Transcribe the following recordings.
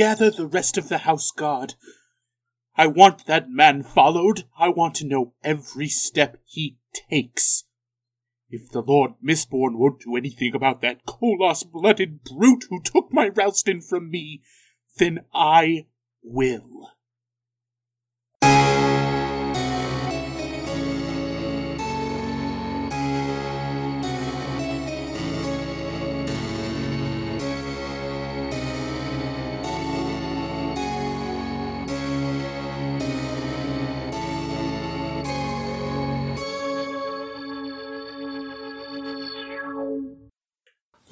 gather the rest of the house guard. I want that man followed. I want to know every step he takes. If the Lord Mistborn won't do anything about that Koloss blooded brute who took my Ralston from me, then I will.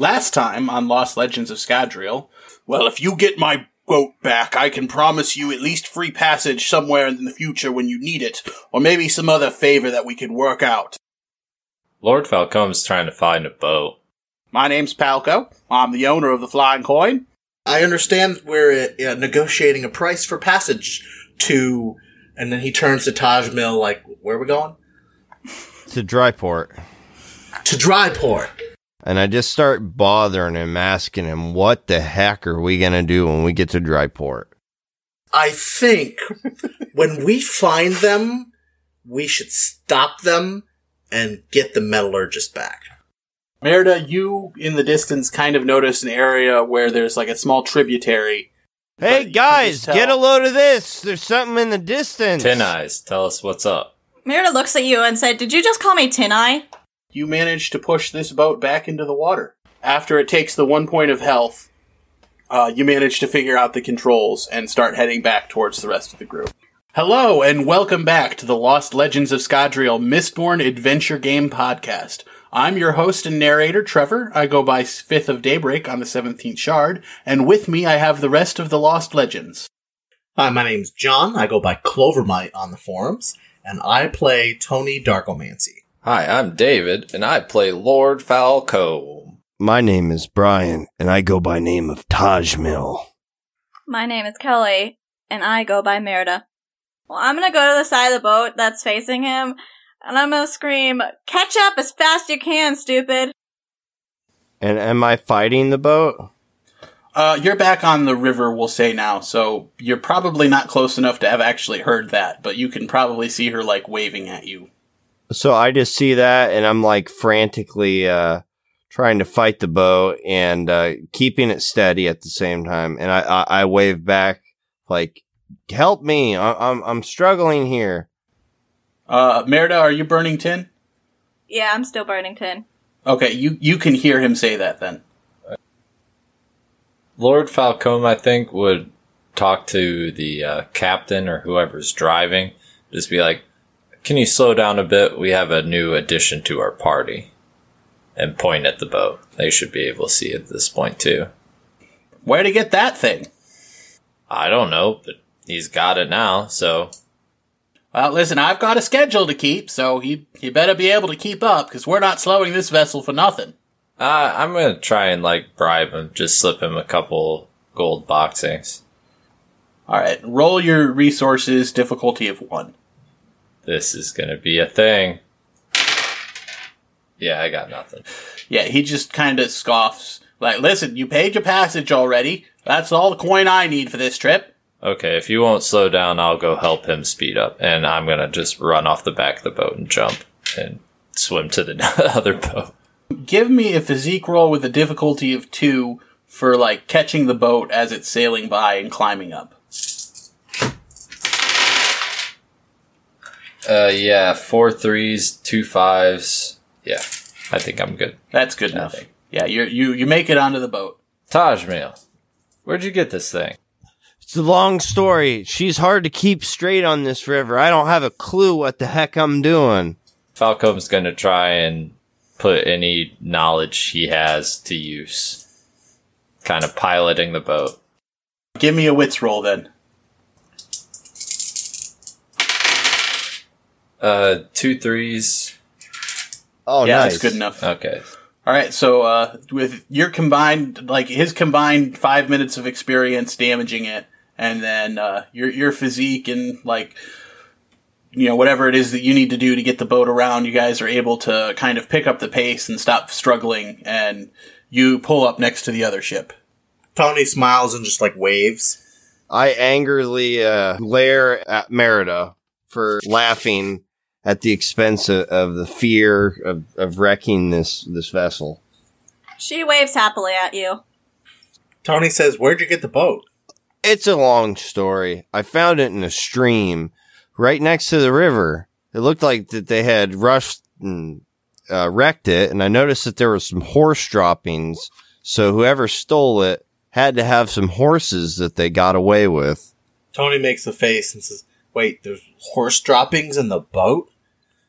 Last time on Lost Legends of Scadrial, well, if you get my boat back, I can promise you at least free passage somewhere in the future when you need it, or maybe some other favor that we can work out. Lord Falcome's trying to find a boat. My name's Palco. I'm the owner of the Flying Coin. I understand we're uh, negotiating a price for passage to, and then he turns to Taj Mill like, where are we going? To Dryport. To Dryport. And I just start bothering him, asking him, what the heck are we going to do when we get to Dryport? I think when we find them, we should stop them and get the metallurgist back. Merida, you in the distance kind of notice an area where there's like a small tributary. Hey, guys, get a load of this. There's something in the distance. Tin Eyes, tell us what's up. Merida looks at you and said, Did you just call me Tin Eye? You manage to push this boat back into the water. After it takes the one point of health, uh, you manage to figure out the controls and start heading back towards the rest of the group. Hello, and welcome back to the Lost Legends of Scadrial Mistborn Adventure Game Podcast. I'm your host and narrator, Trevor. I go by Fifth of Daybreak on the 17th Shard, and with me I have the rest of the Lost Legends. Hi, my name's John. I go by Clovermite on the forums, and I play Tony Darkomancy. Hi, I'm David, and I play Lord Falcome. My name is Brian, and I go by name of Taj Mill. My name is Kelly, and I go by Merida. Well, I'm gonna go to the side of the boat that's facing him, and I'm gonna scream, Catch up as fast you can, stupid! And am I fighting the boat? Uh, you're back on the river, we'll say now, so you're probably not close enough to have actually heard that, but you can probably see her, like, waving at you. So I just see that, and I'm like frantically uh, trying to fight the bow and uh, keeping it steady at the same time. And I, I, I wave back like, "Help me! I, I'm I'm struggling here." Uh, Merida, are you burning tin? Yeah, I'm still burning tin. Okay, you, you can hear him say that then. Lord Falcome, I think, would talk to the uh, captain or whoever's driving. Just be like, can you slow down a bit? We have a new addition to our party. And point at the boat. They should be able to see at this point, too. Where'd he get that thing? I don't know, but he's got it now, so Well, listen, I've got a schedule to keep, so he, he better be able to keep up, because we're not slowing this vessel for nothing. uh, I'm gonna try and like bribe him, just slip him a couple gold boxings. Alright, roll your resources, difficulty of one. This is gonna be a thing. Yeah, I got nothing. Yeah, he just kind of scoffs. Like, listen, you paid your passage already. That's all the coin I need for this trip. Okay, if you won't slow down, I'll go help him speed up, and I'm gonna just run off the back of the boat and jump and swim to the other boat. Give me a physique roll with a difficulty of two for, like, catching the boat as it's sailing by and climbing up. Uh, yeah, four threes, two fives. Yeah, I think I'm good. That's good enough. Yeah, you you you make it onto the boat. Taj Mahal, where'd you get this thing? It's a long story. She's hard to keep straight on this river. I don't have a clue what the heck I'm doing. Falcome's gonna try and put any knowledge he has to use, kind of piloting the boat. Give me a wits roll then. Uh, two threes. Oh, yeah, nice. that's good enough. Okay, All right, so uh, with your combined, like his combined five minutes of experience damaging it, and then uh, your your physique and like you know whatever it is that you need to do to get the boat around, you guys are able to kind of pick up the pace and stop struggling, and you pull up next to the other ship. Tony smiles and just like waves. I angrily uh, glare at Merida for laughing at the expense of, of the fear of, of wrecking this this vessel. She waves happily at you. Tony says, "Where'd you get the boat?" It's a long story. I found it in a stream right next to the river. It looked like that they had rushed and uh, wrecked it, and I noticed that there were some horse droppings. So whoever stole it had to have some horses that they got away with. Tony makes a face and says, "Wait, there's horse droppings in the boat."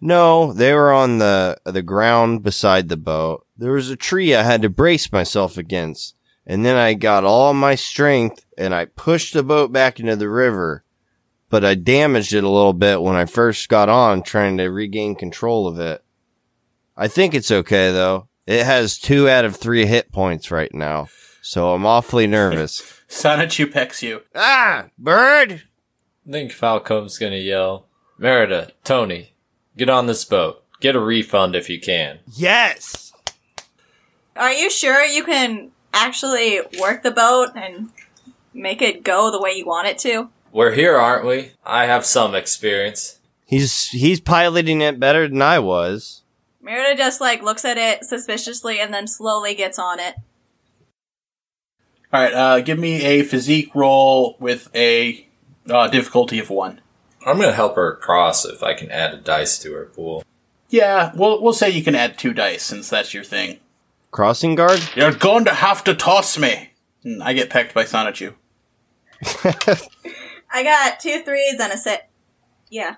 No, they were on the the ground beside the boat. There was a tree I had to brace myself against, and then I got all my strength and I pushed the boat back into the river. But I damaged it a little bit when I first got on trying to regain control of it. I think it's okay though. It has two out of three hit points right now, so I'm awfully nervous. Sonichu pecks you. ah, bird! I think Falcone's gonna yell, Merida, Tony, get on this boat. Get a refund if you can. Yes! Are you sure you can actually work the boat and make it go the way you want it to? We're here, aren't we? I have some experience. He's he's piloting it better than I was. Merida just like looks at it suspiciously and then slowly gets on it. All right, uh, give me a physique roll with a uh, difficulty of one. I'm gonna help her across if I can add a dice to her pool. Yeah, we'll we'll say you can add two dice since that's your thing. Crossing guard? You're going to have to toss me. Hmm, I get pecked by Sonichu. I got two threes and a six. Yeah.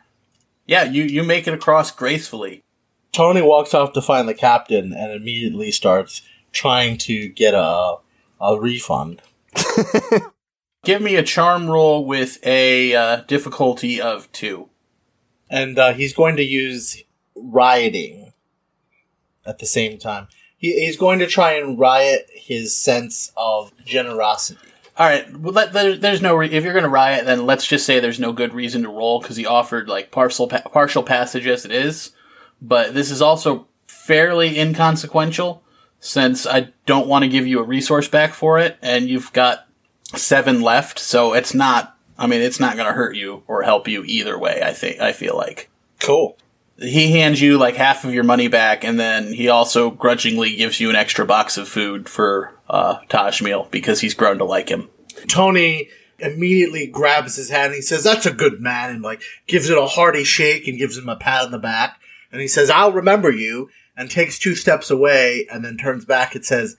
Yeah, you you make it across gracefully. Tony walks off to find the captain and immediately starts trying to get a a refund. Give me a charm roll with a uh, difficulty of two. and uh, he's going to use rioting at the same time. He, he's going to try and riot his sense of generosity. All right, well, let, there, there's no. Re- if you're going to riot, then let's just say there's no good reason to roll because he offered like partial pa- partial passage as it is. But this is also fairly inconsequential since I don't want to give you a resource back for it, and you've got seven left, so it's not. I mean, it's not going to hurt you or help you either way. I think. I feel like Cool. he hands you like half of your money back, and then he also grudgingly gives you an extra box of food for uh, Taj meal because he's grown to like him. Tony immediately grabs his hand and he says, That's a good man, and like gives it a hearty shake and gives him a pat on the back. And he says, I'll remember you, and takes two steps away and then turns back and says,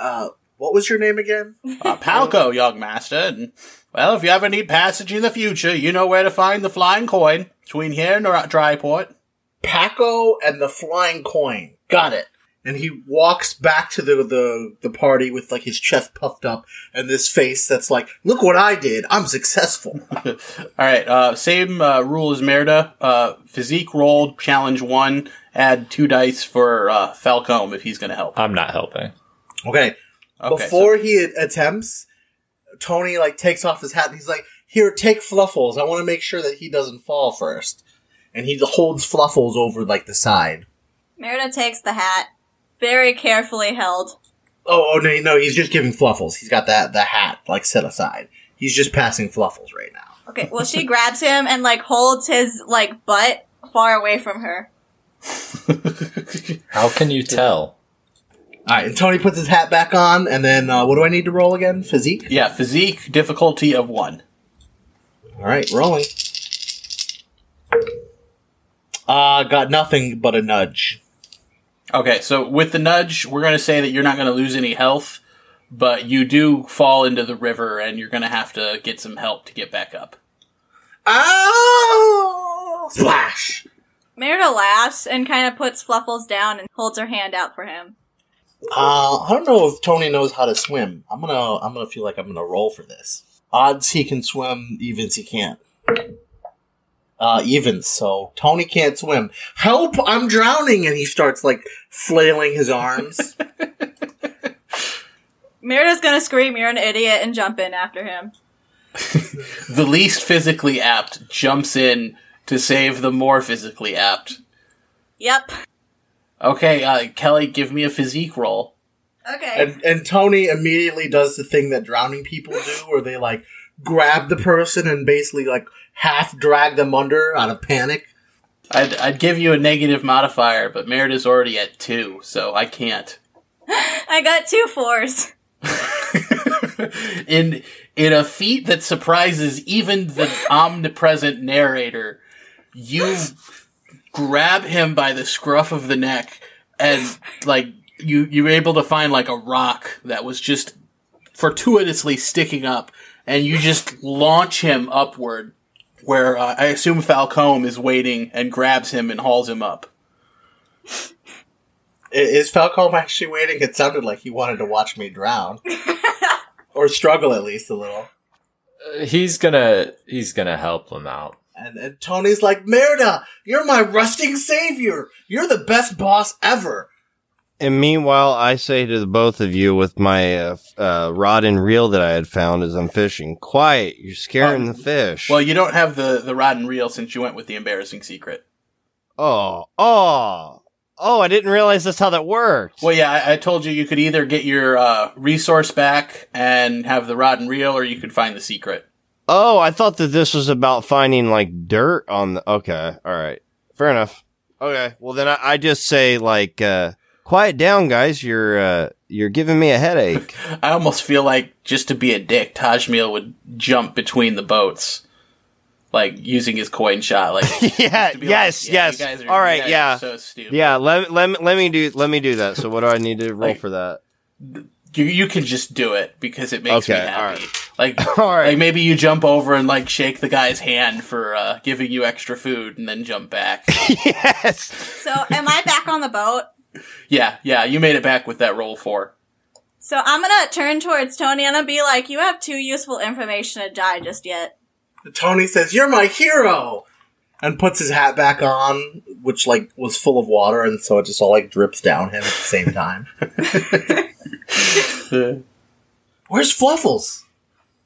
uh, what was your name again? Uh, Palco, young master. And, well, if you ever need passage in the future, you know where to find the flying coin between here and Dryport. Paco and the flying coin. Got it. And he walks back to the, the, the party with like his chest puffed up and this face that's like, look what I did. I'm successful. All right, uh, same uh, rule as Merida. Uh, physique rolled, challenge one. Add two dice for uh, Falcom if he's going to help. I'm not helping. Okay. Okay, Before he attempts, Tony like takes off his hat and he's like, here, take Fluffles. I want to make sure that he doesn't fall first. And he holds Fluffles over like the side. Merida takes the hat, very carefully held. Oh, oh no, no, he's just giving Fluffles. He's got that the hat like set aside. He's just passing Fluffles right now. Okay, well she grabs him and like holds his like butt far away from her. How can you tell? All right, and Tony puts his hat back on, and then uh, what do I need to roll again? Physique. yeah, physique difficulty of one. All right, rolling. Uh, got nothing but a nudge. Okay, so with the nudge, we're going to say that you're not going to lose any health, but you do fall into the river and you're going to have to get some help to get back up. Oh! Splash! Merida laughs and kind of puts Fluffles down and holds her hand out for him. Uh, I don't know if Tony knows how to swim. I'm gonna, I'm gonna feel like I'm gonna roll for this. Odds he can swim, evens he can't. Uh, evens. So Tony can't swim. Help! I'm drowning! And he starts like flailing his arms. Merida's gonna scream, "You're an idiot!" and jump in after him. The least physically apt jumps in to save the more physically apt. Yep. Okay, uh, Kelly, give me a physique roll. Okay. And and Tony immediately does the thing that drowning people do, where they like grab the person and basically like half drag them under out of panic. I'd, I'd give you a negative modifier, but Merida's already at two, so I can't. I got two fours. in in a feat that surprises even the omnipresent narrator, you grab him by the scruff of the neck and like you you were able to find like a rock that was just fortuitously sticking up and you just launch him upward where uh, I assume Falcone is waiting and grabs him and hauls him up. Is Falcom actually waiting? It sounded like he wanted to watch me drown. or struggle at least a little. Uh, He's gonna he's gonna help him out. And, and Tony's like, Merida, you're my rusting savior. You're the best boss ever. And meanwhile, I say to the both of you with my uh, uh, rod and reel that I had found as I'm fishing, quiet, you're scaring the fish. Well, you don't have the the rod and reel since you went with the embarrassing secret. oh, oh, oh, I didn't realize that's how that worked. Well, yeah, I, I told you you could either get your uh, resource back and have the rod and reel, or you could find the secret. Oh, I thought that this was about finding like dirt on the. Okay, all right, fair enough. Okay, well then I, I just say like, uh, quiet down, guys. You're uh, you're giving me a headache. I almost feel like just to be a dick, Tajmil would jump between the boats, like using his coin shot. Like, yeah, to be yes, like, yeah, yes. are- all right, yeah, so stupid. yeah. Let let me let me do let me do that. So what do I need to roll Like- for that? You you can just do it because it makes me happy. alright. Like, All right. like maybe you jump over and like shake the guy's hand for uh, giving you extra food, and then jump back. yes. So, am I back on the boat? yeah, yeah, you made it back with that roll four. So, I'm gonna turn towards Tony and I'll be like, you have too useful information to die just yet. Tony says, You're my hero! And puts his hat back on, which like was full of water, and so it just all like drips down him at the same time. Where's Fluffles?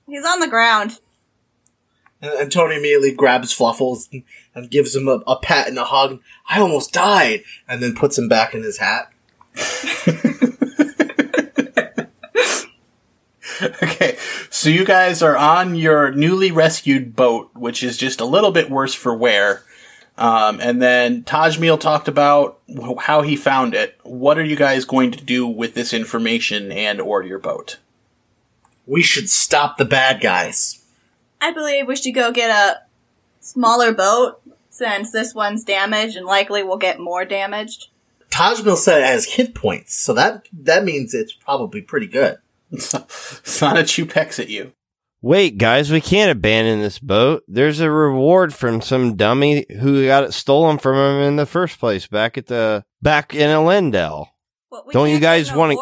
He's on the ground. And, and Tony immediately grabs Fluffles and, and gives him a, a pat and a hug. I almost died! And then puts him back in his hat. Okay, so you guys are on your newly rescued boat, which is just a little bit worse for wear. Um, and then Tajmil talked about wh- how he found it. What are you guys going to do with this information and or your boat? We should stop the bad guys. I believe we should go get a smaller boat since this one's damaged and likely will get more damaged. Tajmil said it has hit points, so that that means it's probably pretty good. Sonichu pecks at you. Wait, guys, we can't abandon this boat. There's a reward from some dummy who got it stolen from him in the first place back at the back in Elendel. Well, we Don't you guys wanna-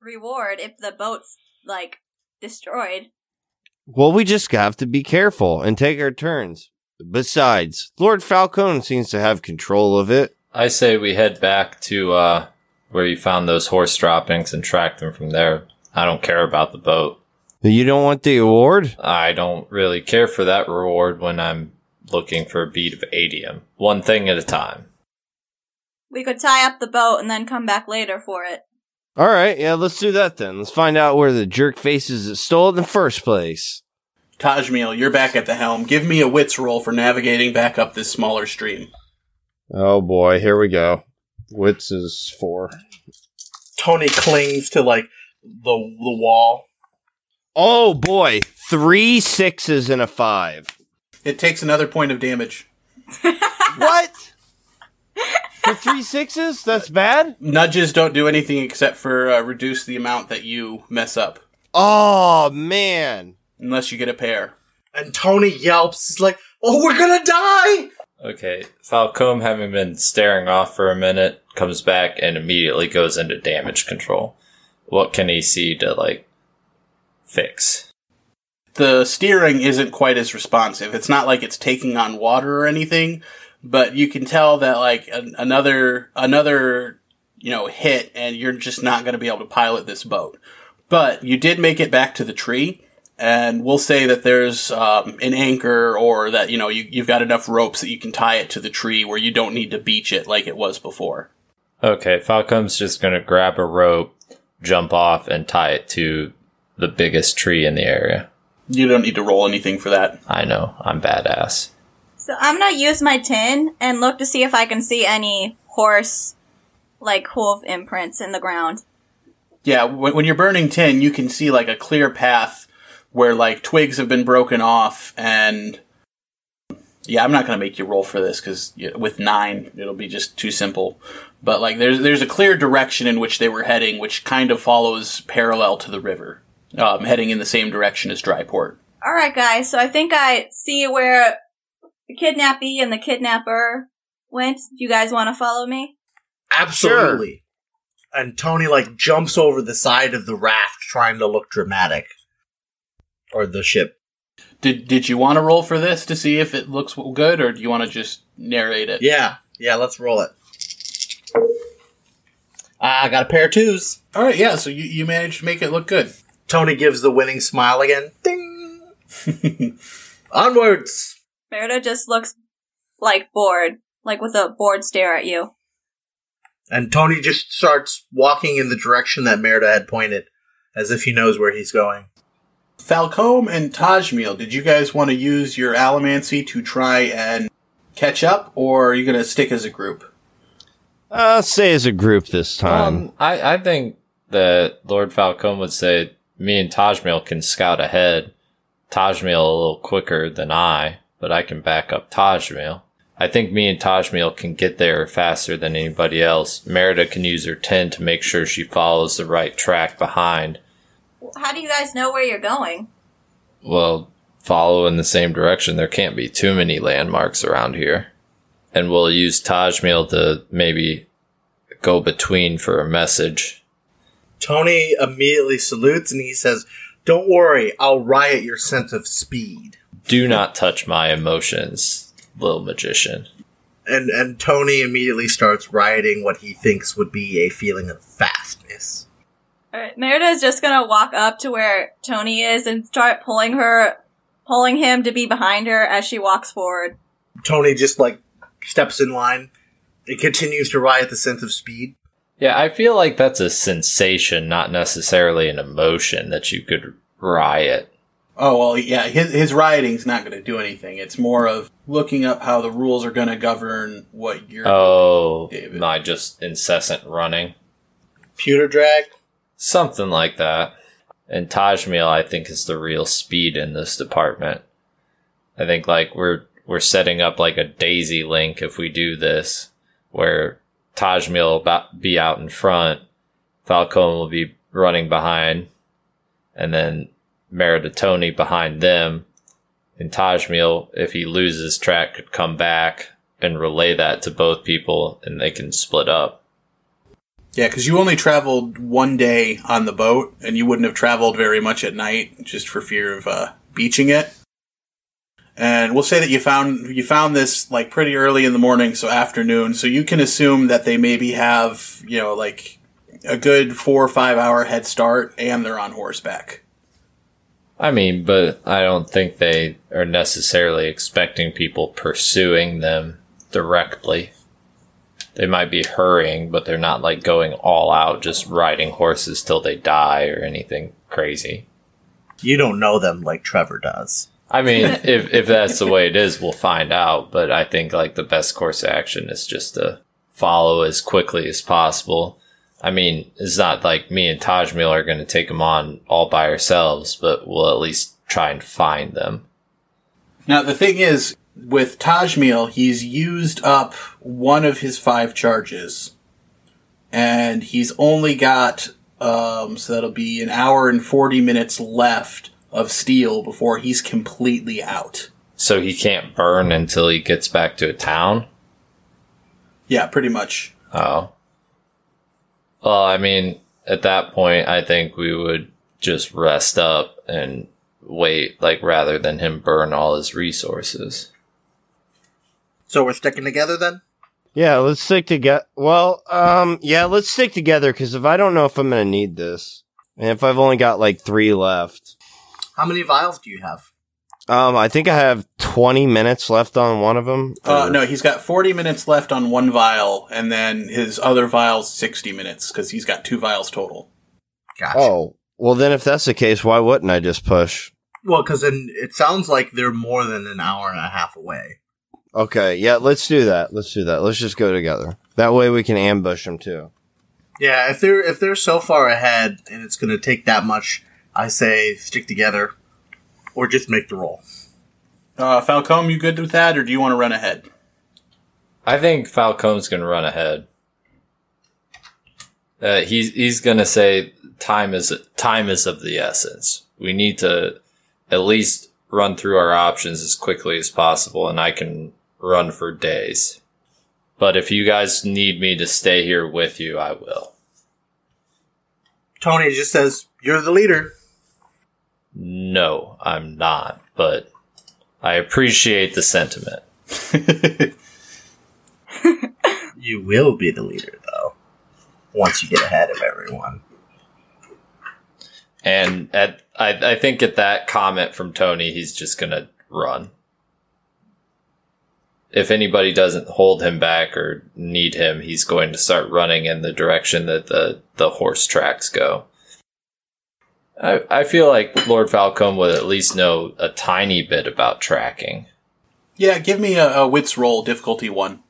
reward if the boat's like destroyed? Well, we just have to be careful and take our turns. Besides, Lord Falcone seems to have control of it. I say we head back to uh, where you found those horse droppings and track them from there. I don't care about the boat. You don't want the award? I don't really care for that reward when I'm looking for a bead of atium. One thing at a time. We could tie up the boat and then come back later for it. All right, yeah, let's do that then. Let's find out where the jerk faces that stole it in the first place. Tajmil, you're back at the helm. Give me a wits roll for navigating back up this smaller stream. Oh boy, here we go. Wits is four. Tony clings to like the the wall. Oh boy, three sixes and a five. It takes another point of damage. what? For three sixes? That's bad? Nudges don't do anything except for uh, reduce the amount that you mess up, Oh man. unless you get a pair. And Tony yelps, he's like, Oh, we're gonna die! Okay, Falcom, having been staring off for a minute, comes back and immediately goes into damage control. What can he see to, like, fix? The steering isn't quite as responsive. It's not like it's taking on water or anything, but you can tell that like an, another another you know hit, and you're just not going to be able to pilot this boat. But you did make it back to the tree, and we'll say that there's um, an anchor, or that you know you, you've got enough ropes that you can tie it to the tree where you don't need to beach it like it was before. Okay, Falcom's just gonna grab a rope, jump off and tie it to the biggest tree in the area. You don't need to roll anything for that. I know, I'm badass. So I'm gonna use my tin and look to see if I can see any horse, like hoof imprints in the ground. Yeah, when, when you're burning tin, you can see like a clear path where like twigs have been broken off, and yeah, I'm not gonna make you roll for this because with nine, it'll be just too simple. But like, there's there's a clear direction in which they were heading, which kind of follows parallel to the river, um, heading in the same direction as Dryport. All right, guys. So I think I see where the kidnappee and the kidnapper went. Do you guys want to follow me? Absolutely. And Tony like jumps over the side of the raft trying to look dramatic. Or the ship. Did did you want to roll for this to see if it looks good, or do you want to just narrate it? Yeah. Yeah, let's roll it. I got a pair of twos. All right. Yeah. So you you managed to make it look good. Tony gives the winning smile again. Ding. Onwards. Merida just looks like bored, like with a bored stare at you. And Tony just starts walking in the direction that Merida had pointed, as if he knows where he's going. Falcom and Tajmil, did you guys want to use your allomancy to try and catch up, or are you going to stick as a group? Uh, say as a group this time. Um, I, I think that Lord Falcone would say me and Tajmil can scout ahead. Tajmil a little quicker than I, but I can back up Tajmil. I think me and Tajmil can get there faster than anybody else. Merida can use her tin to make sure she follows the right track behind. How do you guys know where you're going? Well, follow in the same direction. There can't be too many landmarks around here. And we'll use Tajmil to maybe go between for a message. Tony immediately salutes and he says, Don't worry, I'll riot your sense of speed. Do not touch my emotions, little magician. And and Tony immediately starts rioting what he thinks would be a feeling of fastness. Alright, Merida is just gonna walk up to where Tony is and start pulling her, pulling him to be behind her as she walks forward. Tony just like steps in line. It continues to riot the sense of speed. Yeah, I feel like that's a sensation, not necessarily an emotion that you could riot. Oh well, yeah. His his rioting's not going to do anything. It's more of looking up how the rules are going to govern what you're. Oh, David. my just incessant running, Pewter drag. something like that. And Tajmil, I think, is the real speed in this department. I think like we're we're setting up like a daisy link if we do this, where Tajmil will be out in front, Falcone will be running behind, and then Meridetoni behind them. And Tajmil, if he loses track, could come back and relay that to both people, and they can split up. Yeah, because you only traveled one day on the boat, and you wouldn't have traveled very much at night, just for fear of uh, beaching it. And we'll say that you found you found this like pretty early in the morning, so afternoon. So you can assume that they maybe have you know like a good four or five hour head start, and they're on horseback. I mean, but I don't think they are necessarily expecting people pursuing them directly. They might be hurrying, but they're not like going all out, just riding horses till they die or anything crazy. You don't know them like Trevor does. I mean, if if that's the way it is, we'll find out. But I think like the best course of action is just to follow as quickly as possible. I mean, it's not like me and Tajmil are going to take them on all by ourselves, but we'll at least try and find them. Now the thing is, with Tajmil, he's used up one of his five charges, and he's only got um, so that'll be an hour and forty minutes left of steel before he's completely out. So he can't burn until he gets back to a town. Yeah, pretty much. Oh. Well, I mean, at that point, I think we would just rest up and wait, like rather than him burn all his resources. So we're sticking together then? Yeah, let's stick together. Well, um, yeah, let's stick together because if I don't know if I'm gonna need this, and if I've only got like three left, How many vials do you have? um, I think I have 20 minutes left on one of them. Uh, no, he's got 40 minutes left on one vial, and then his other vial's 60 minutes, because he's got two vials total. Gotcha. Oh, well, then if that's the case, why wouldn't I just push? Well, because then it sounds like they're more than an hour and a half away. Okay, yeah, let's do that. Let's do that. Let's just go together. That way we can ambush them too. Yeah, if they're if they're so far ahead and it's going to take that much, I say stick together, or just make the roll. Uh, Falcom, you good with that, or do you want to run ahead? I think Falcone's going to run ahead. Uh, he's he's going to say time is time is of the essence. We need to at least run through our options as quickly as possible, and I can run for days. But if you guys need me to stay here with you, I will. Tony just says, "You're the leader." No, I'm not, but I appreciate the sentiment. You will be the leader, though, once you get ahead of everyone. And at I, I think at that comment from Tony, he's just gonna run. If anybody doesn't hold him back or need him, he's going to start running in the direction that the, the horse tracks go. I, I feel like Lord Falcom would at least know a tiny bit about tracking. Yeah, give me a, a wits roll, difficulty one.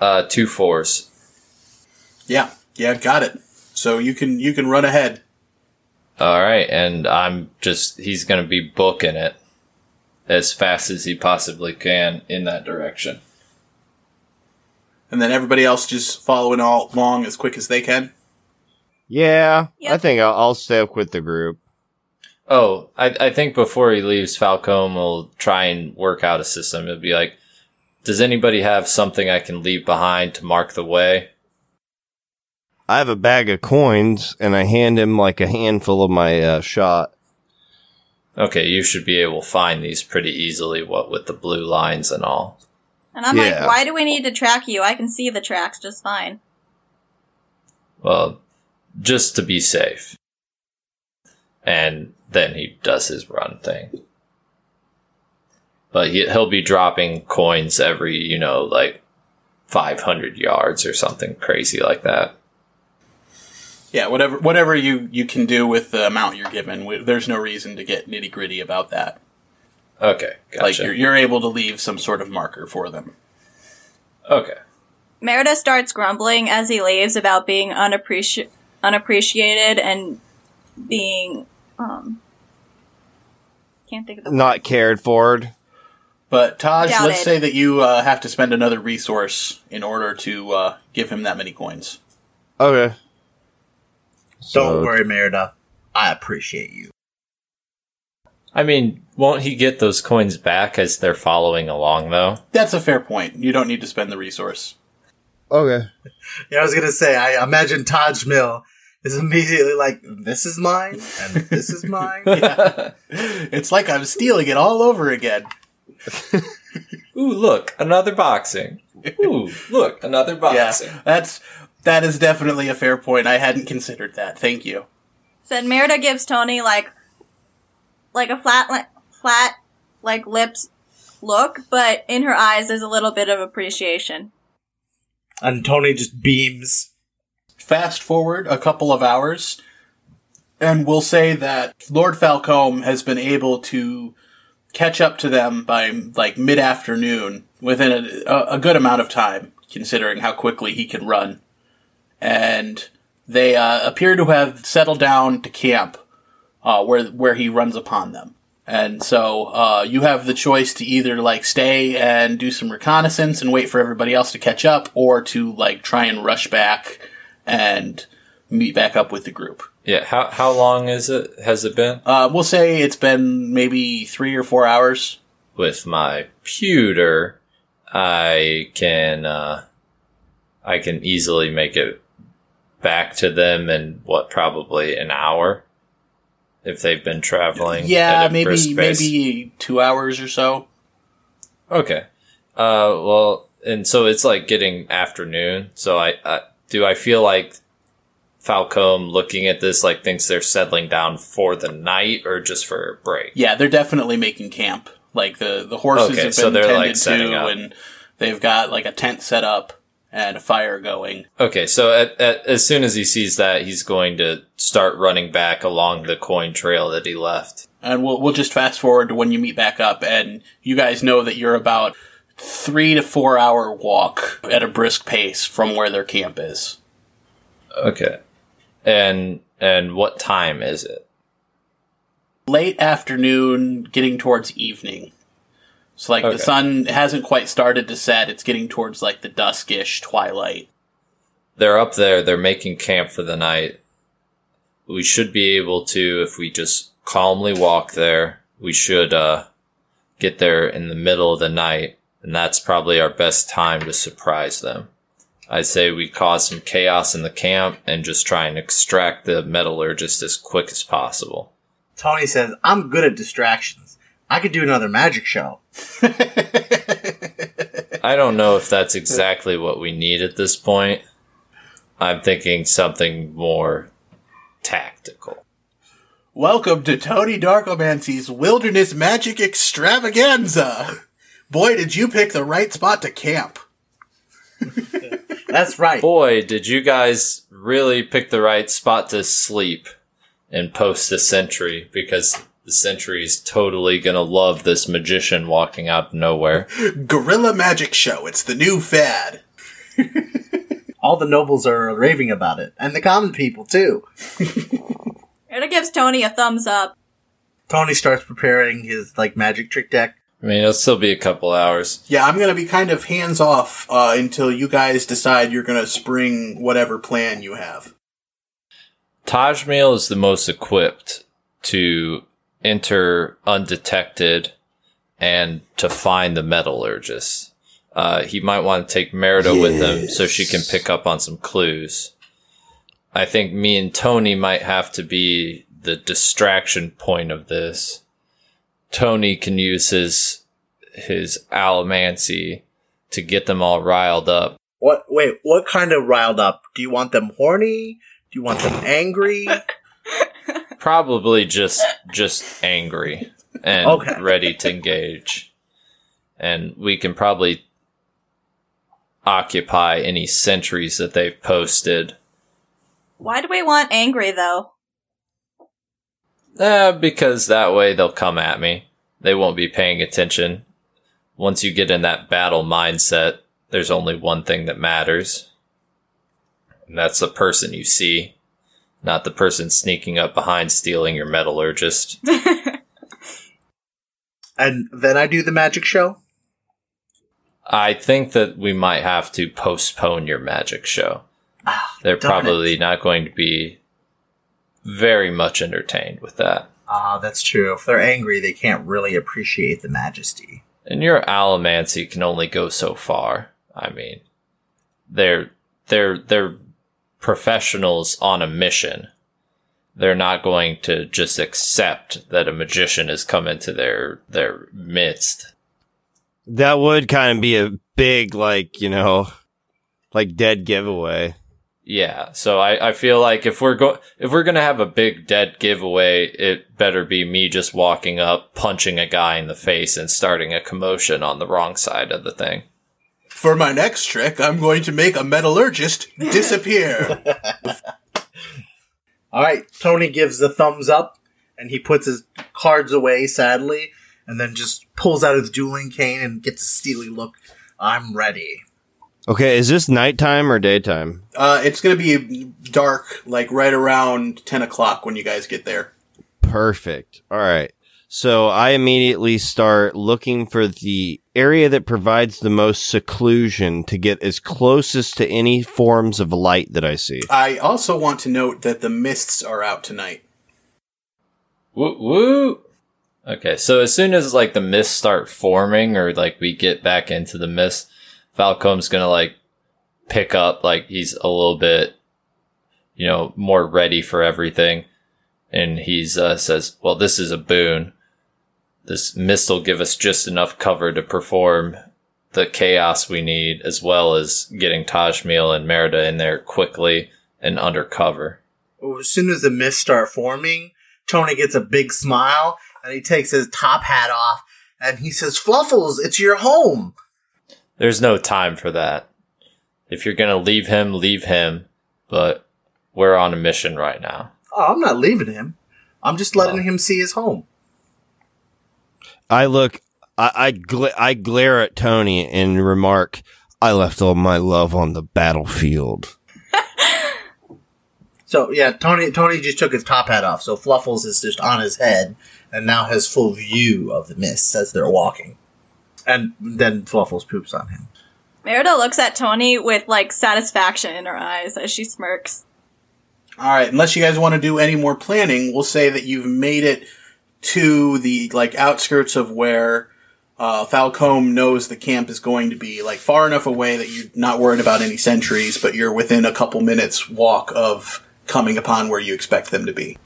Uh, two fours. Yeah, yeah, got it. So you can you can run ahead. All right, and I'm just he's going to be booking it as fast as he possibly can in that direction. and then everybody else just following all along as quick as they can. Yeah, I think I'll, I'll stay up with the group. Oh, I, I think before he leaves, Falcom will try and work out a system. It'll be like, does anybody have something I can leave behind to mark the way? I have a bag of coins, and I hand him like a handful of my uh, shot. Okay, you should be able to find these pretty easily, what with the blue lines and all. And I'm Yeah. like, why do we need to track you? I can see the tracks just fine. Well, just to be safe. And then he does his run thing. But he, he'll be dropping coins every, you know, like 500 yards or something crazy like that. Yeah, whatever whatever you you can do with the amount you're given. we- There's no reason to get nitty gritty about that. Okay, gotcha. Like you're you're able to leave some sort of marker for them. okay. Merida starts grumbling as he leaves about being unappreci- unappreciated and being um can't think of the Not cared for. But Taj, Got let's say that you uh, have to spend another resource in order to uh, give him that many coins. Okay. Don't So- worry, Merida. I appreciate you. I mean, won't he get those coins back as they're following along, though? That's a fair point. You don't need to spend the resource. Okay. Yeah, I was gonna say. I imagine Taj Mill is immediately like, "This is mine, and this is mine." Yeah. it's like I'm stealing it all over again. Ooh, look, another boxing. Ooh, look, another boxing. Yeah, that's that is definitely a fair point. I hadn't considered that. Thank you. Said Merida gives Tony like like a flat li- flat like lips look, but in her eyes there's a little bit of appreciation. And Tony just beams. Fast forward a couple of hours, and we'll say that Lord Falcome has been able to catch up to them by like mid afternoon within a, a, good amount of time, considering how quickly he can run. And they uh, appear to have settled down to camp uh, where where he runs upon them. And so uh, you have the choice to either like stay and do some reconnaissance and wait for everybody else to catch up, or to like try and rush back and meet back up with the group. Yeah, how how long is it? Has it been? Uh, we'll say it's been maybe three or four hours. With my pewter, I can uh, I can easily make it back to them in what probably an hour if they've been traveling. Yeah, at a brisk maybe maybe two hours or so. Okay. Uh, well, and so it's like getting afternoon. So I, I do I feel like Falcom looking at this like thinks they're settling down for the night or just for a break. Yeah, they're definitely making camp. Like the the horses Okay, have been so they're, like, tended setting to, up. and they've got like a tent set up, and a fire going. Okay, so at, at, as soon as he sees that, he's going to start running back along the coin trail that he left. And we'll we'll just fast forward to when you meet back up, and you guys know that you're about three to four hour walk at a brisk pace from where their camp is. Okay, and and what time is it? Late afternoon, getting towards evening. So like Okay. the sun hasn't quite started to set; it's getting towards like the duskish twilight. They're up there. They're making camp for the night. We should be able to, if we just calmly walk there, we should uh, get there in the middle of the night, and that's probably our best time to surprise them. I'd say we cause some chaos in the camp and just try and extract the metallurgist as quick as possible. Tony says, I'm good at distractions. I could do another magic show. I don't know if that's exactly what we need at this point. I'm thinking something more tactical. Welcome to Tony Darkomancy's Wilderness Magic Extravaganza. Boy, did you pick the right spot to camp. That's right. Boy, did you guys really pick the right spot to sleep and post a sentry because the sentry is totally gonna love this magician walking out of nowhere. Guerrilla Magic Show. It's the new fad. All the nobles are raving about it, and the common people too. It gives Tony a thumbs up. Tony starts preparing his like magic trick deck. I mean, it'll still be a couple hours. Yeah, I'm gonna be kind of hands off uh, until you guys decide you're gonna spring whatever plan you have. Tajmil is the most equipped to enter undetected and to find the metallurgist. Uh, he might want to take Merida with him so she can pick up on some clues. I think me and Tony might have to be the distraction point of this. Tony can use his his allomancy to get them all riled up. What? Wait, what kind of riled up? Do you want them horny? Do you want them angry? probably just just angry and Okay. ready to engage. And we can probably occupy any sentries that they've posted. Why do we want angry though? uh, because that way they'll come at me. They won't be paying attention. Once you get in that battle mindset there's only one thing that matters. And that's the person you see not the person sneaking up behind stealing your metallurgist and then I do the magic show. I think that we might have to postpone your magic show. They're darn probably not going to be very much entertained with that. Ah, that's true. If they're angry, they can't really appreciate the majesty. And your allomancy can only go so far. I mean, they're they're they're professionals on a mission. They're not going to just accept that a magician has come into their their midst. That would kind of be a big, like, you know, like dead giveaway. Yeah, so I, I feel like if we're go if we're gonna have a big dead giveaway, it better be me just walking up, punching a guy in the face, and starting a commotion on the wrong side of the thing. For my next trick, I'm going to make a metallurgist disappear. All right, Tony gives the thumbs up, and he puts his cards away sadly, and then just pulls out his dueling cane and gets a steely look. I'm ready. Okay, is this nighttime or daytime? uh, it's going to be dark, like right around 10 o'clock when you guys get there. Perfect. All right. So I immediately start looking for the area that provides the most seclusion to get as closest to any forms of light that I see. I also want to note that the mists are out tonight. Woo woo. Okay, so as soon as like the mists start forming, or like we get back into the mist, Falcom's gonna like pick up, like he's a little bit, you know, more ready for everything, and he's uh, says, "Well, this is a boon. This mist will give us just enough cover to perform the chaos we need, as well as getting Tajmil and Merida in there quickly and undercover." As soon as the mists start forming, Tony gets a big smile, and he takes his top hat off, and he says, "Fluffles, it's your home." There's no time for that. If you're gonna leave him, leave him. But we're on a mission right now. Oh, I'm not leaving him. I'm just letting Oh. him see his home. I look, I, I, gla- I glare at Tony and remark, I left all my love on the battlefield. So yeah, Tony Tony just took his top hat off, so Fluffles is just on his head and now has full view of the mists as they're walking. And then Fluffles poops on him. Merida looks at Tony with like satisfaction in her eyes as she smirks. All right, unless you guys want to do any more planning, we'll say that you've made it to the like outskirts of where uh, Falcome knows the camp is going to be, like far enough away that you're not worried about any sentries, but you're within a couple minutes walk of coming upon where you expect them to be.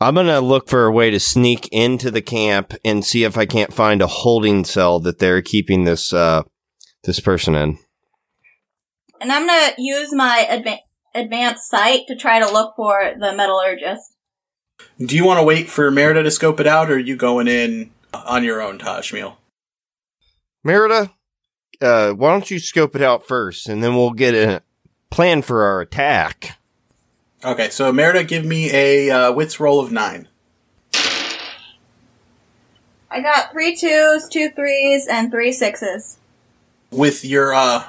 I'm gonna look for a way to sneak into the camp and see if I can't find a holding cell that they're keeping this, uh, this person in. And I'm gonna use my adva- advanced sight to try to look for the metallurgist. Do you want to wait for Merida to scope it out, or are you going in on your own, Tajmil? Merida, uh, why don't you scope it out first and then we'll get a plan for our attack. Okay, so Merida, give me a uh, wits roll of nine. I got three twos, two threes, and three sixes. with your uh,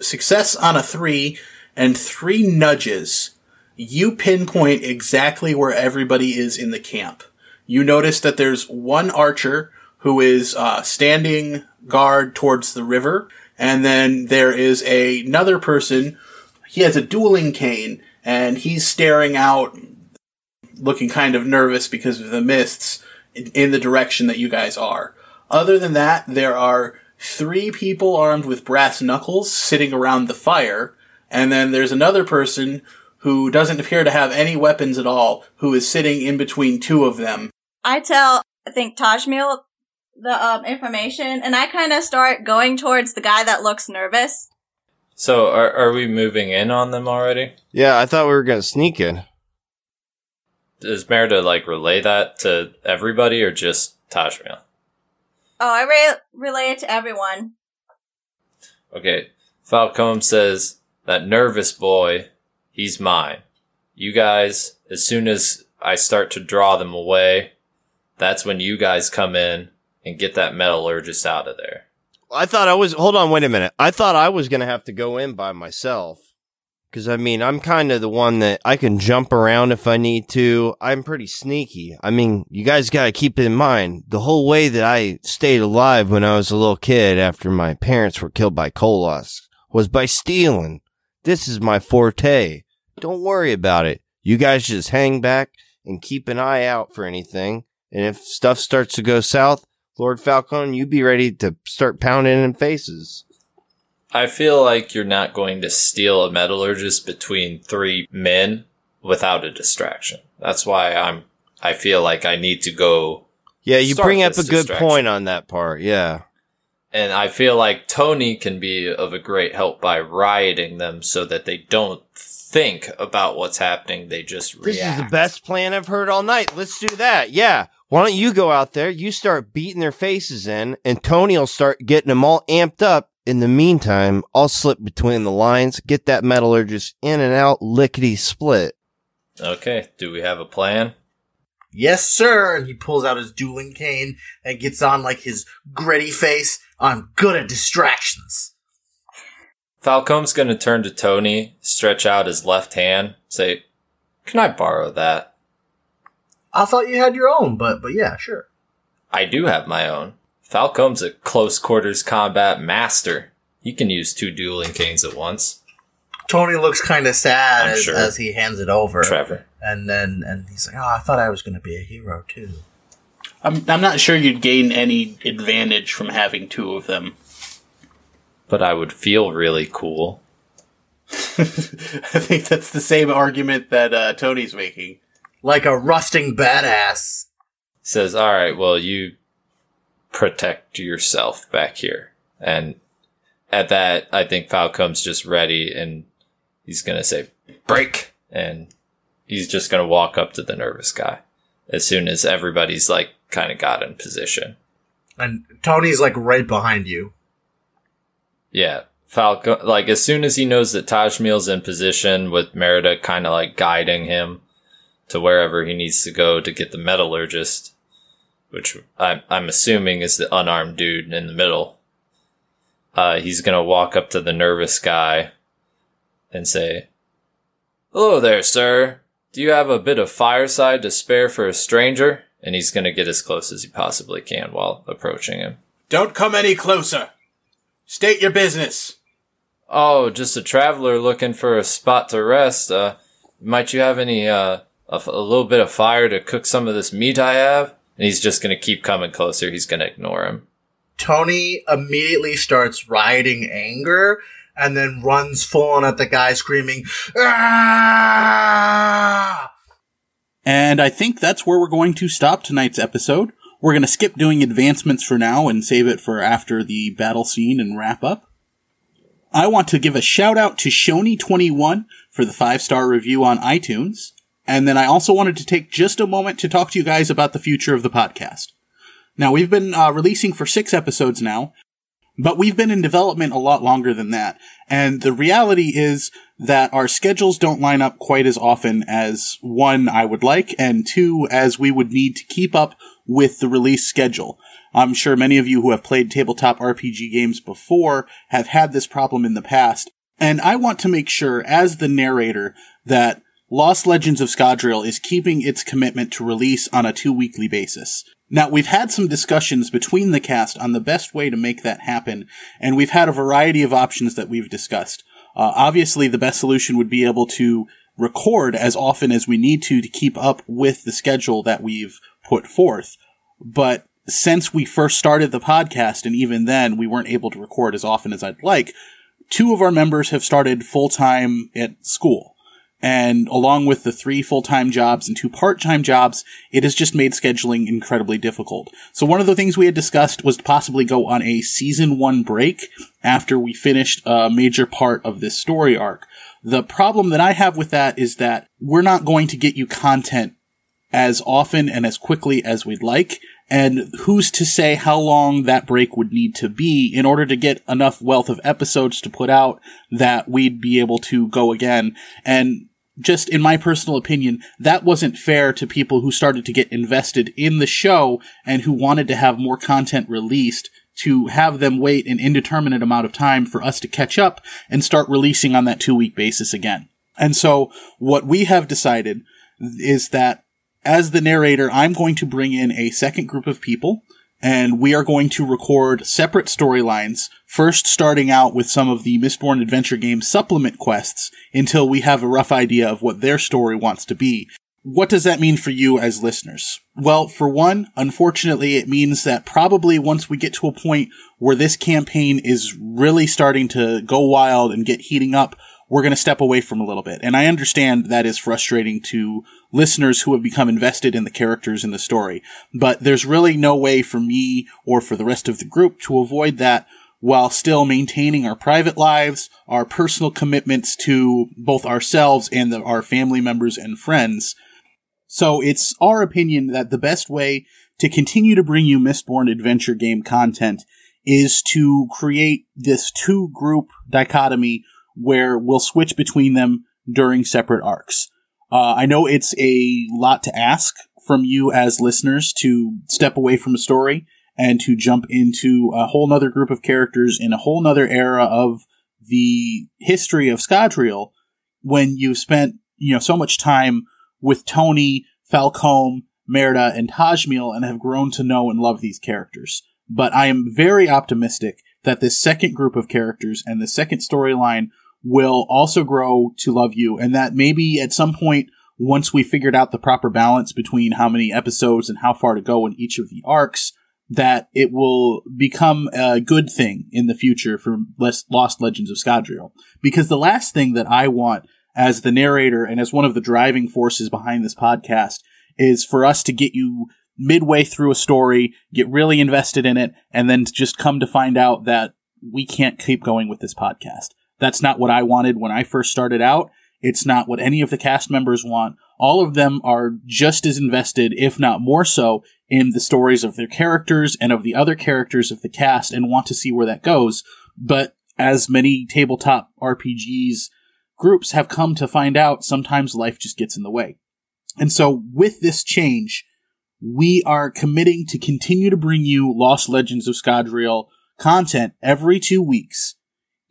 success on a three and three nudges, you pinpoint exactly where everybody is in the camp. You notice that there's one archer who is uh, standing guard towards the river, and then there is a, another person. He has a dueling cane, and he's staring out, looking kind of nervous because of the mists in, in the direction that you guys are. Other than that, there are three people armed with brass knuckles sitting around the fire, and then there's another person who doesn't appear to have any weapons at all, who is sitting in between two of them. I tell, I think Tajmil the um, information, and I kind of start going towards the guy that looks nervous. So are are we moving in on them already? Yeah, I thought we were gonna sneak in. Does Merida like relay that to everybody or just Tajmil? Oh, I re- relay it to everyone. Okay, Falcome says that nervous boy, he's mine. You guys, as soon as I start to draw them away, that's when you guys come in and get that metallurgist out of there. I thought I was. Hold on, wait a minute. I thought I was gonna have to go in by myself. Because I mean, I'm kind of the one that I can jump around if I need to. I'm pretty sneaky. I mean, you guys gotta keep in mind the whole way that I stayed alive when I was a little kid after my parents were killed by koloss was by stealing. This is my forte. Don't worry about it. You guys just hang back and keep an eye out for anything. And if stuff starts to go south, Lord Falcon, you be ready to start pounding in faces. I feel like you're not going to steal a metallurgist between three men without a distraction. That's why I'm, I feel like I need to go Yeah, you bring up a good point on that part. Yeah. And I feel like Tony can be of a great help by rioting them so that they don't think about what's happening. They just This is the best plan I've heard all night. Let's do that. Yeah. Why don't you go out there? You start beating their faces in, and Tony will start getting them all amped up. In the meantime, I'll slip between the lines, get that metallurgist in and out, lickety split. Okay. Do we have a plan? Yes, sir. And he pulls out his dueling cane and gets on like his gritty face. I'm good at distractions. Falcome's going to turn to Tony, stretch out his left hand, say, Can I borrow that? I thought you had your own, but but yeah, sure. I do have my own. Falcome's a close quarters combat master. He can use two dueling canes at once. Tony looks kind of sad as, sure. as he hands it over, Trevor. And then and he's like, "Oh, I thought I was going to be a hero too." I'm, I'm not sure you'd gain any advantage from having two of them. But I would feel really cool. I think that's the same argument that uh, Tony's making. Like a rusting badass. says, "All right, well, you protect yourself back here." And at that, I think Falcome's just ready, and he's gonna say, "Break!" and he's just gonna walk up to the nervous guy as soon as everybody's like kind of got in position. And Tony's like right behind you. Yeah, Falco, like as soon as he knows that Tajmiel's in position with Merida kind of like guiding him to wherever he needs to go to get the metallurgist, which I'm, I'm assuming is the unarmed dude in the middle. Uh, he's gonna walk up to the nervous guy and say, Hello there, sir. Do you have a bit of fireside to spare for a stranger? And he's gonna get as close as he possibly can while approaching him. Don't come any closer. State your business. Oh, just a traveler looking for a spot to rest. Uh, might you have any, uh, a, f- a little bit of fire to cook some of this meat I have? And he's just gonna keep coming closer. He's gonna ignore him. Tony immediately starts rioting anger and then runs full on at the guy screaming, ah! And I think that's where we're going to stop tonight's episode. We're going to skip doing advancements for now and save it for after the battle scene and wrap up. I want to give a shout out to Shoney21 for the five star review on iTunes. And then I also wanted to take just a moment to talk to you guys about the future of the podcast. Now, we've been uh, releasing for six episodes now, but we've been in development a lot longer than that. And the reality is that our schedules don't line up quite as often as one, I would like, and two, as we would need to keep up with the release schedule. I'm sure many of you who have played tabletop RPG games before have had this problem in the past. And I want to make sure, as the narrator, that Lost Legends of Scadrial is keeping its commitment to release on a two weekly basis. Now, we've had some discussions between the cast on the best way to make that happen, and we've had a variety of options that we've discussed. Uh, obviously, the best solution would be able to record as often as we need to to keep up with the schedule that we've put forth. But since we first started the podcast, and even then we weren't able to record as often as I'd like, two of our members have started full time at school. And along with the three full-time jobs and two part-time jobs, it has just made scheduling incredibly difficult. So one of the things we had discussed was to possibly go on a season one break after we finished a major part of this story arc. The problem that I have with that is that we're not going to get you content as often and as quickly as we'd like. And who's to say how long that break would need to be in order to get enough wealth of episodes to put out that we'd be able to go again. And just in my personal opinion, that wasn't fair to people who started to get invested in the show and who wanted to have more content released to have them wait an indeterminate amount of time for us to catch up and start releasing on that two week basis again. And so what we have decided is that as the narrator, I'm going to bring in a second group of people and we are going to record separate storylines, first starting out with some of the Mistborn Adventure Game supplement quests until we have a rough idea of what their story wants to be. What does that mean for you as listeners? Well, for one, unfortunately, it means that probably once we get to a point where this campaign is really starting to go wild and get heating up, we're going to step away from a little bit. And I understand that is frustrating to listeners who have become invested in the characters in the story. But there's really no way for me or for the rest of the group to avoid that while still maintaining our private lives, our personal commitments to both ourselves and the, our family members and friends. So it's our opinion that the best way to continue to bring you Mistborn adventure game content is to create this two group dichotomy where we'll switch between them during separate arcs. Uh, I know it's a lot to ask from you as listeners to step away from a story and to jump into a whole nother group of characters in a whole nother era of the history of Scadrial when you've spent, you know, so much time with Tony, Falcome, Merida, and Tajmiel and have grown to know and love these characters. But I am very optimistic that this second group of characters and the second storyline will also grow to love you and that maybe at some point once we figured out the proper balance between how many episodes and how far to go in each of the arcs that it will become a good thing in the future for Lost Legends of Scadrial. Because the last thing that I want as the narrator and as one of the driving forces behind this podcast is for us to get you midway through a story, get really invested in it, and then just come to find out that we can't keep going with this podcast. That's not what I wanted when I first started out. It's not what any of the cast members want. All of them are just as invested, if not more so, in the stories of their characters and of the other characters of the cast and want to see where that goes. But as many tabletop RPGs groups have come to find out, sometimes life just gets in the way. And so with this change, we are committing to continue to bring you Lost Legends of Scadrial content every two weeks,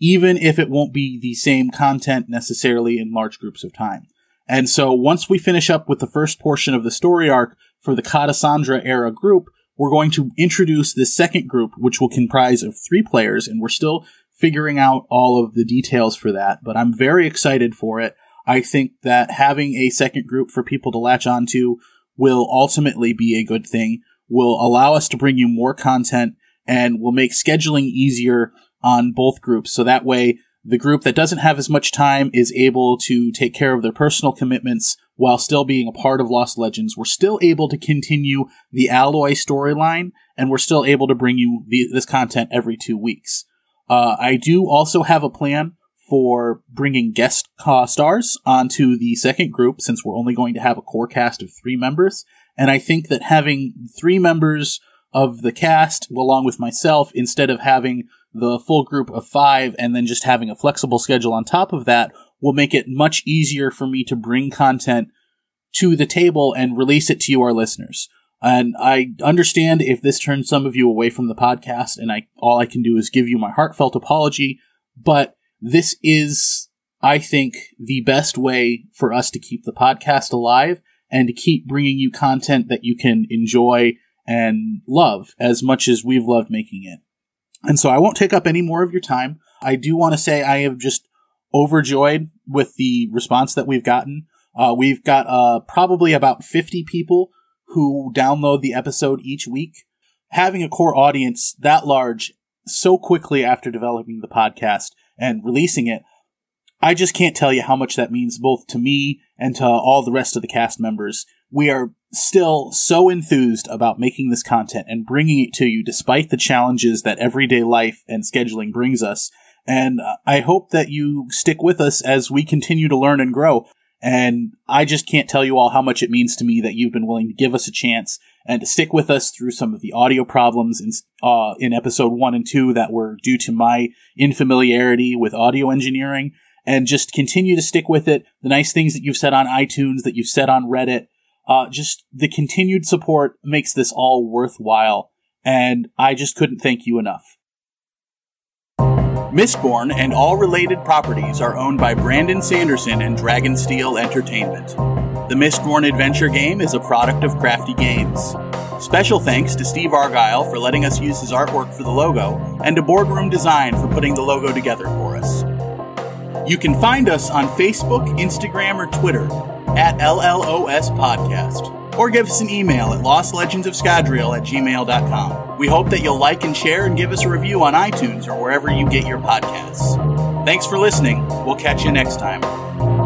even if it won't be the same content necessarily in large groups of time. And so once we finish up with the first portion of the story arc for the Catacendre era group, we're going to introduce the second group, which will comprise of three players, and we're still figuring out all of the details for that, but I'm very excited for it. I think that having a second group for people to latch onto will ultimately be a good thing, will allow us to bring you more content, and will make scheduling easier on both groups. So that way, the group that doesn't have as much time is able to take care of their personal commitments while still being a part of Lost Legends. We're still able to continue the Alloy storyline, and we're still able to bring you the, this content every two weeks. Uh, I do also have a plan for bringing guest stars onto the second group since we're only going to have a core cast of three members. And I think that having three members of the cast along with myself instead of having the full group of five and then just having a flexible schedule on top of that will make it much easier for me to bring content to the table and release it to you, our listeners. And I understand if this turns some of you away from the podcast, and I all I can do is give you my heartfelt apology. But this is, I think, the best way for us to keep the podcast alive and to keep bringing you content that you can enjoy and love as much as we've loved making it. And so I won't take up any more of your time. I do want to say I am just overjoyed with the response that we've gotten. Uh, we've got uh, probably about 50 people who download the episode each week. Having a core audience that large so quickly after developing the podcast and releasing it, I just can't tell you how much that means both to me and to all the rest of the cast members. We are still so enthused about making this content and bringing it to you despite the challenges that everyday life and scheduling brings us. And I hope that you stick with us as we continue to learn and grow. And I just can't tell you all how much it means to me that you've been willing to give us a chance and to stick with us through some of the audio problems in, uh, in episode one and two that were due to my infamiliarity with audio engineering and just continue to stick with it. The nice things that you've said on iTunes, that you've said on Reddit, uh, just the continued support makes this all worthwhile. And I just couldn't thank you enough. Mistborn and all related properties are owned by Brandon Sanderson and Dragonsteel Entertainment. The Mistborn adventure game is a product of Crafty Games. Special thanks to Steve Argyle for letting us use his artwork for the logo, and to Boardroom Design for putting the logo together for us. You can find us on Facebook, Instagram, or Twitter at LLOS Podcast or give us an email at lostlegendsofscadrial at gmail.com. We hope that you'll like and share and give us a review on iTunes or wherever you get your podcasts. Thanks for listening. We'll catch you next time.